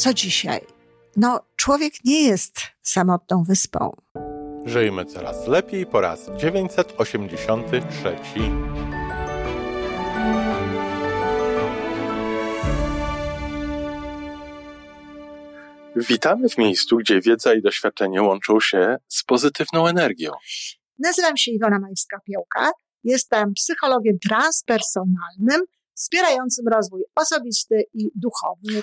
Co dzisiaj? No, człowiek nie jest samotną wyspą. Żyjmy coraz lepiej po raz 983. Witamy w miejscu, gdzie wiedza i doświadczenie łączą się z pozytywną energią. Nazywam się Iwona Majska-Piołka. Jestem psychologiem transpersonalnym, wspierającym rozwój osobisty i duchowy.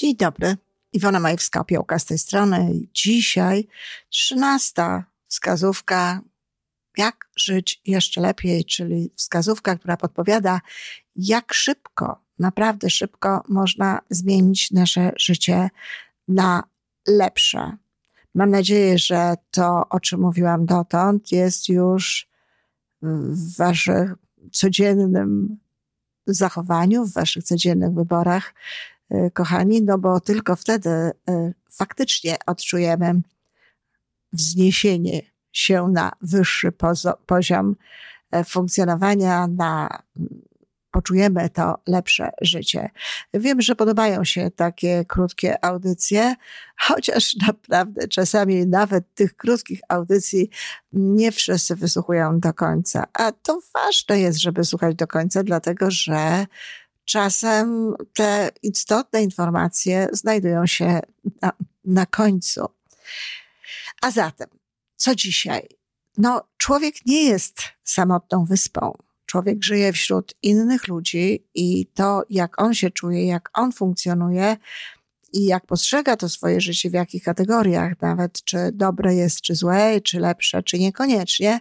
Dzień dobry. Iwona Majewska-Opiołka z tej strony. Dzisiaj trzynasta wskazówka, jak żyć jeszcze lepiej, czyli wskazówka, która podpowiada, jak szybko, naprawdę szybko można zmienić nasze życie na lepsze. Mam nadzieję, że to, o czym mówiłam dotąd, jest już w waszych codziennym zachowaniu, w waszych codziennych wyborach, kochani, no bo tylko wtedy y, faktycznie odczujemy wzniesienie się na wyższy poziom e, funkcjonowania, na poczujemy to lepsze życie. Wiem, że podobają się takie krótkie audycje, chociaż naprawdę czasami nawet tych krótkich audycji nie wszyscy wysłuchują do końca. A to ważne jest, żeby słuchać do końca, dlatego że czasem te istotne informacje znajdują się na, na końcu. A zatem, co dzisiaj? No, człowiek nie jest samotną wyspą człowiek żyje wśród innych ludzi i to, jak on się czuje, jak on funkcjonuje i jak postrzega to swoje życie, w jakich kategoriach, nawet czy dobre jest, czy złe, czy lepsze, czy niekoniecznie,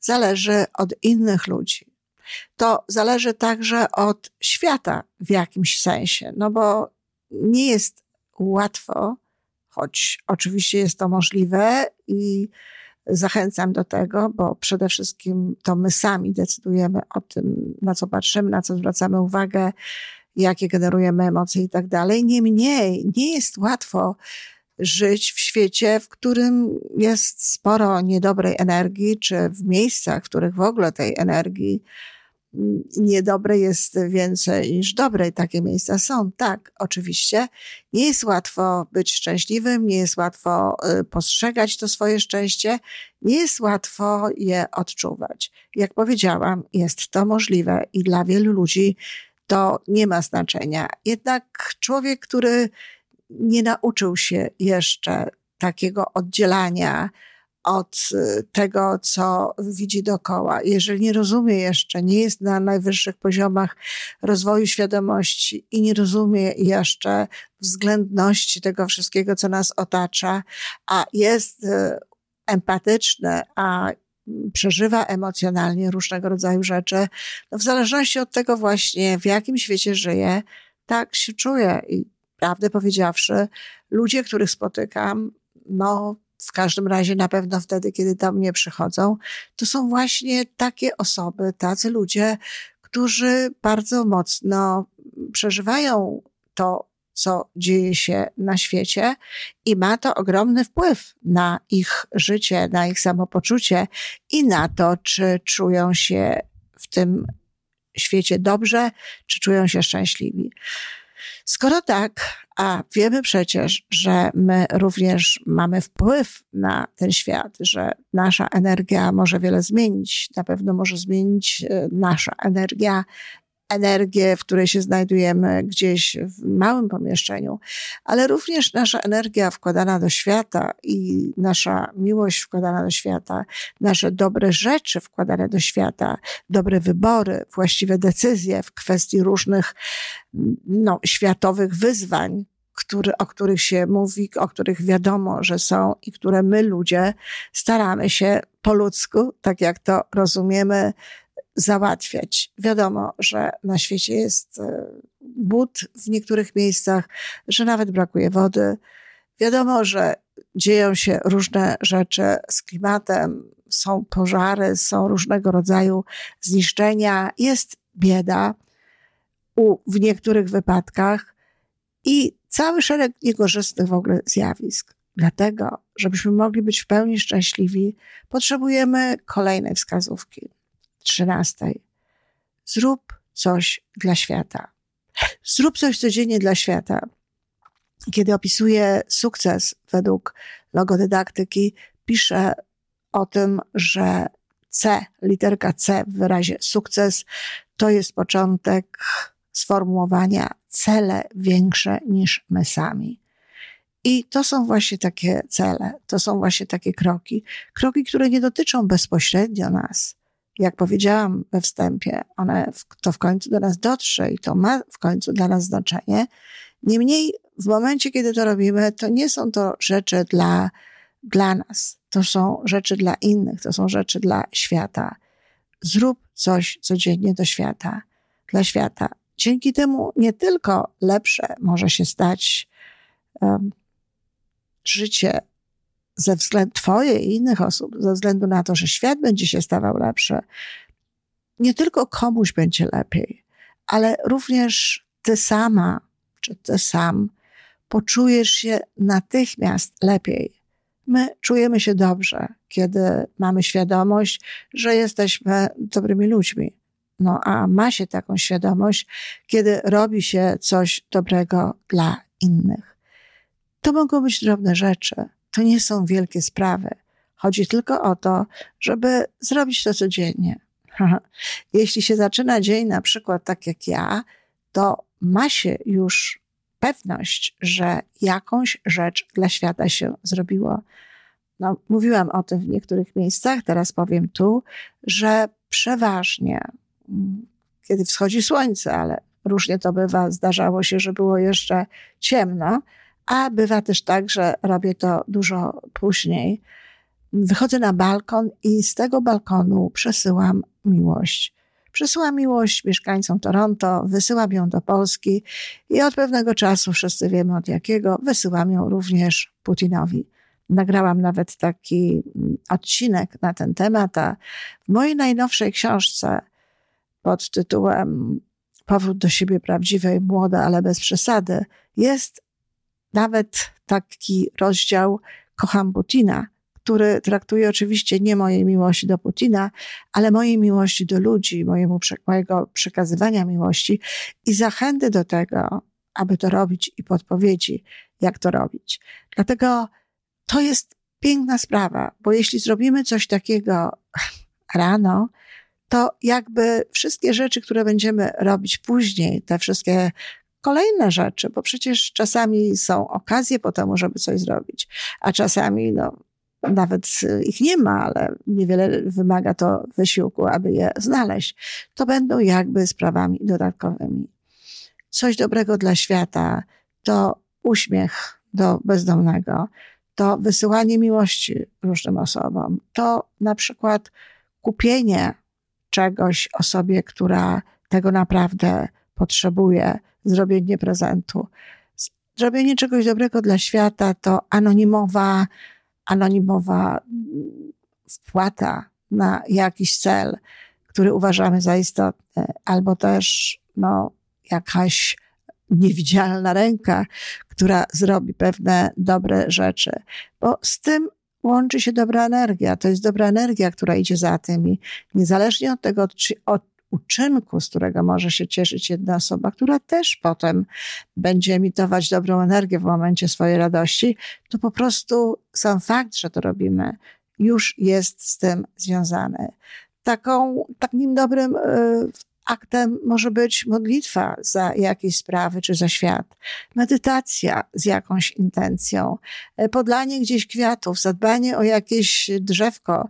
zależy od innych ludzi. To zależy także od świata w jakimś sensie, no bo nie jest łatwo, choć oczywiście jest to możliwe i zachęcam do tego, bo przede wszystkim to my sami decydujemy o tym, na co patrzymy, na co zwracamy uwagę, jakie generujemy emocje i tak dalej. Niemniej nie jest łatwo żyć w świecie, w którym jest sporo niedobrej energii, czy w miejscach, w których w ogóle tej energii niedobre jest więcej niż dobre takie miejsca są. Tak, oczywiście. Nie jest łatwo być szczęśliwym, nie jest łatwo y, postrzegać to swoje szczęście, nie jest łatwo je odczuwać. Jak powiedziałam, jest to możliwe i dla wielu ludzi to nie ma znaczenia. Jednak człowiek, który nie nauczył się jeszcze takiego oddzielania, od y, tego, co widzi dookoła. Jeżeli nie rozumie jeszcze, nie jest na najwyższych poziomach rozwoju świadomości i nie rozumie jeszcze względności tego wszystkiego, co nas otacza, a jest y, empatyczny, a przeżywa emocjonalnie różnego rodzaju rzeczy, no w zależności od tego właśnie, w jakim świecie żyje, tak się czuje. I prawdę powiedziawszy, ludzie, których spotykam, no, w każdym razie na pewno wtedy, kiedy do mnie przychodzą, to są właśnie takie osoby, tacy ludzie, którzy bardzo mocno przeżywają to, co dzieje się na świecie i ma to ogromny wpływ na ich życie, na ich samopoczucie i na to, czy czują się w tym świecie dobrze, czy czują się szczęśliwi. Skoro tak, a wiemy przecież, że my również mamy wpływ na ten świat, że nasza energia może wiele zmienić, na pewno może zmienić e, nasza energia energię, w której się znajdujemy gdzieś w małym pomieszczeniu, ale również nasza energia wkładana do świata i nasza miłość wkładana do świata, nasze dobre rzeczy wkładane do świata, dobre wybory, właściwe decyzje w kwestii różnych no, światowych wyzwań, który, o których się mówi, o których wiadomo, że są i które my ludzie staramy się po ludzku, tak jak to rozumiemy, załatwiać. Wiadomo, że na świecie jest e, wód w niektórych miejscach, że nawet brakuje wody. Wiadomo, że dzieją się różne rzeczy z klimatem, są pożary, są różnego rodzaju zniszczenia, jest bieda u, w niektórych wypadkach i cały szereg niekorzystnych w ogóle zjawisk. Dlatego, żebyśmy mogli być w pełni szczęśliwi, potrzebujemy kolejnej wskazówki, trzynastej. Zrób coś dla świata. Zrób coś codziennie dla świata. Kiedy opisuję sukces według logodydaktyki, piszę o tym, że C, literka C w wyrazie sukces, to jest początek sformułowania cele większe niż my sami. I to są właśnie takie cele, to są właśnie takie kroki, kroki, które nie dotyczą bezpośrednio nas. Jak powiedziałam we wstępie, one to w końcu do nas dotrze i to ma w końcu dla nas znaczenie. Niemniej w momencie, kiedy to robimy, to nie są to rzeczy dla, dla nas, to są rzeczy dla innych, to są rzeczy dla świata. Zrób coś codziennie do świata, dla świata. Dzięki temu nie tylko lepsze może się stać um, życie ze względu Twoje i innych osób, ze względu na to, że świat będzie się stawał lepszy, nie tylko komuś będzie lepiej, ale również Ty sama, czy Ty sam poczujesz się natychmiast lepiej. My czujemy się dobrze, kiedy mamy świadomość, że jesteśmy dobrymi ludźmi. No a ma się taką świadomość, kiedy robi się coś dobrego dla innych. To mogą być drobne rzeczy, to nie są wielkie sprawy. Chodzi tylko o to, żeby zrobić to codziennie. Jeśli się zaczyna dzień na przykład tak jak ja, to ma się już pewność, że jakąś rzecz dla świata się zrobiło. No, mówiłam o tym w niektórych miejscach, teraz powiem tu, że przeważnie, mm, kiedy wschodzi słońce, ale różnie to bywa, zdarzało się, że było jeszcze ciemno, a bywa też tak, że robię to dużo później. Wychodzę na balkon i z tego balkonu przesyłam miłość. Przesyłam miłość mieszkańcom Toronto, wysyłam ją do Polski i od pewnego czasu, wszyscy wiemy od jakiego, wysyłam ją również Putinowi. Nagrałam nawet taki mm, odcinek na ten temat, a w mojej najnowszej książce pod tytułem Powrót do siebie prawdziwej, młoda, ale bez przesady, jest nawet taki rozdział Kocham Putina, który traktuje oczywiście nie mojej miłości do Putina, ale mojej miłości do ludzi, mojemu, mojego przekazywania miłości i zachęty do tego, aby to robić i podpowiedzi, jak to robić. Dlatego to jest piękna sprawa, bo jeśli zrobimy coś takiego rano, to jakby wszystkie rzeczy, które będziemy robić później, te wszystkie kolejne rzeczy, bo przecież czasami są okazje po temu, żeby coś zrobić, a czasami no, nawet ich nie ma, ale niewiele wymaga to wysiłku, aby je znaleźć. To będą jakby sprawami dodatkowymi. Coś dobrego dla świata to uśmiech do bezdomnego, to wysyłanie miłości różnym osobom, to na przykład kupienie czegoś osobie, która tego naprawdę potrzebuje, zrobienie prezentu. Zrobienie czegoś dobrego dla świata to anonimowa, anonimowa wpłata na jakiś cel, który uważamy za istotny, albo też no, jakaś niewidzialna ręka, która zrobi pewne dobre rzeczy, bo z tym łączy się dobra energia. To jest dobra energia, która idzie za tym i niezależnie od tego, czy, od uczynku, z którego może się cieszyć jedna osoba, która też potem będzie emitować dobrą energię w momencie swojej radości, to po prostu sam fakt, że to robimy, już jest z tym związany. Taką, takim dobrym y, aktem może być modlitwa za jakieś sprawy czy za świat, medytacja z jakąś intencją, y, podlanie gdzieś kwiatów, zadbanie o jakieś drzewko,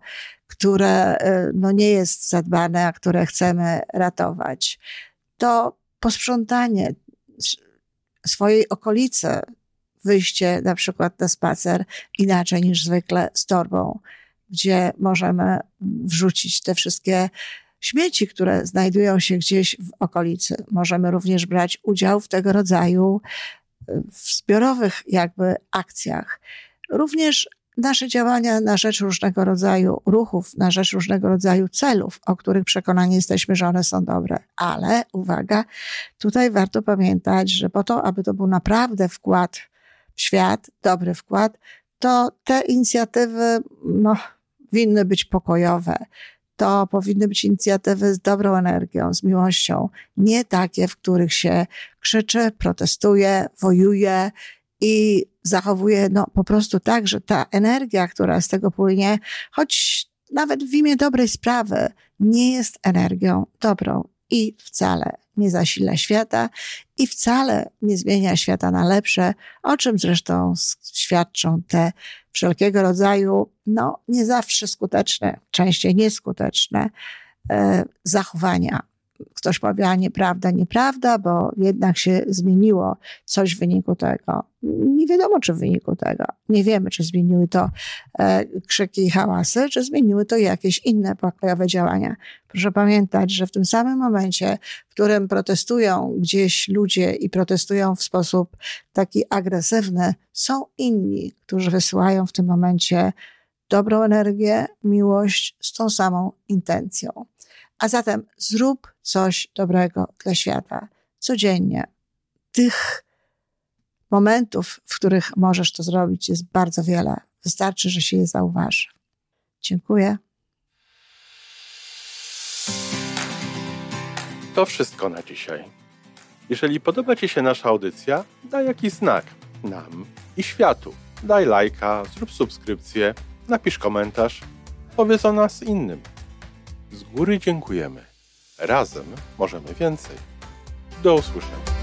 które e, no, nie jest zadbane, a które chcemy ratować. To posprzątanie swojej okolicy, wyjście na przykład na spacer inaczej niż zwykle z torbą, gdzie możemy wrzucić te wszystkie śmieci, które znajdują się gdzieś w okolicy. Możemy również brać udział w tego rodzaju w zbiorowych jakby akcjach. Również nasze działania na rzecz różnego rodzaju ruchów, na rzecz różnego rodzaju celów, o których przekonani jesteśmy, że one są dobre. Ale uwaga, tutaj warto pamiętać, że po to, aby to był naprawdę wkład w świat, dobry wkład, to te inicjatywy no, winny być pokojowe. To powinny być inicjatywy z dobrą energią, z miłością, nie takie, w których się krzyczy, protestuje, wojuje i zachowuje no, po prostu tak, że ta energia, która z tego płynie, choć nawet w imię dobrej sprawy, nie jest energią dobrą i wcale nie zasila świata i wcale nie zmienia świata na lepsze, o czym zresztą świadczą te wszelkiego rodzaju, no nie zawsze skuteczne, częściej nieskuteczne e, zachowania ktoś powie, a nieprawda, nieprawda, bo jednak się zmieniło coś w wyniku tego. Nie wiadomo, czy w wyniku tego. Nie wiemy, czy zmieniły to e, krzyki i hałasy, czy zmieniły to jakieś inne pokojowe działania. Proszę pamiętać, że w tym samym momencie, w którym protestują gdzieś ludzie i protestują w sposób taki agresywny, są inni, którzy wysyłają w tym momencie dobrą energię, miłość z tą samą intencją. A zatem zrób coś dobrego dla świata codziennie. Tych momentów, w których możesz to zrobić, jest bardzo wiele. Wystarczy, że się je zauważy. Dziękuję. To wszystko na dzisiaj. Jeżeli podoba Ci się nasza audycja, daj jakiś znak nam i światu. Daj lajka, zrób subskrypcję, napisz komentarz, powiedz o nas innym. Z góry dziękujemy. Razem możemy więcej. Do usłyszenia.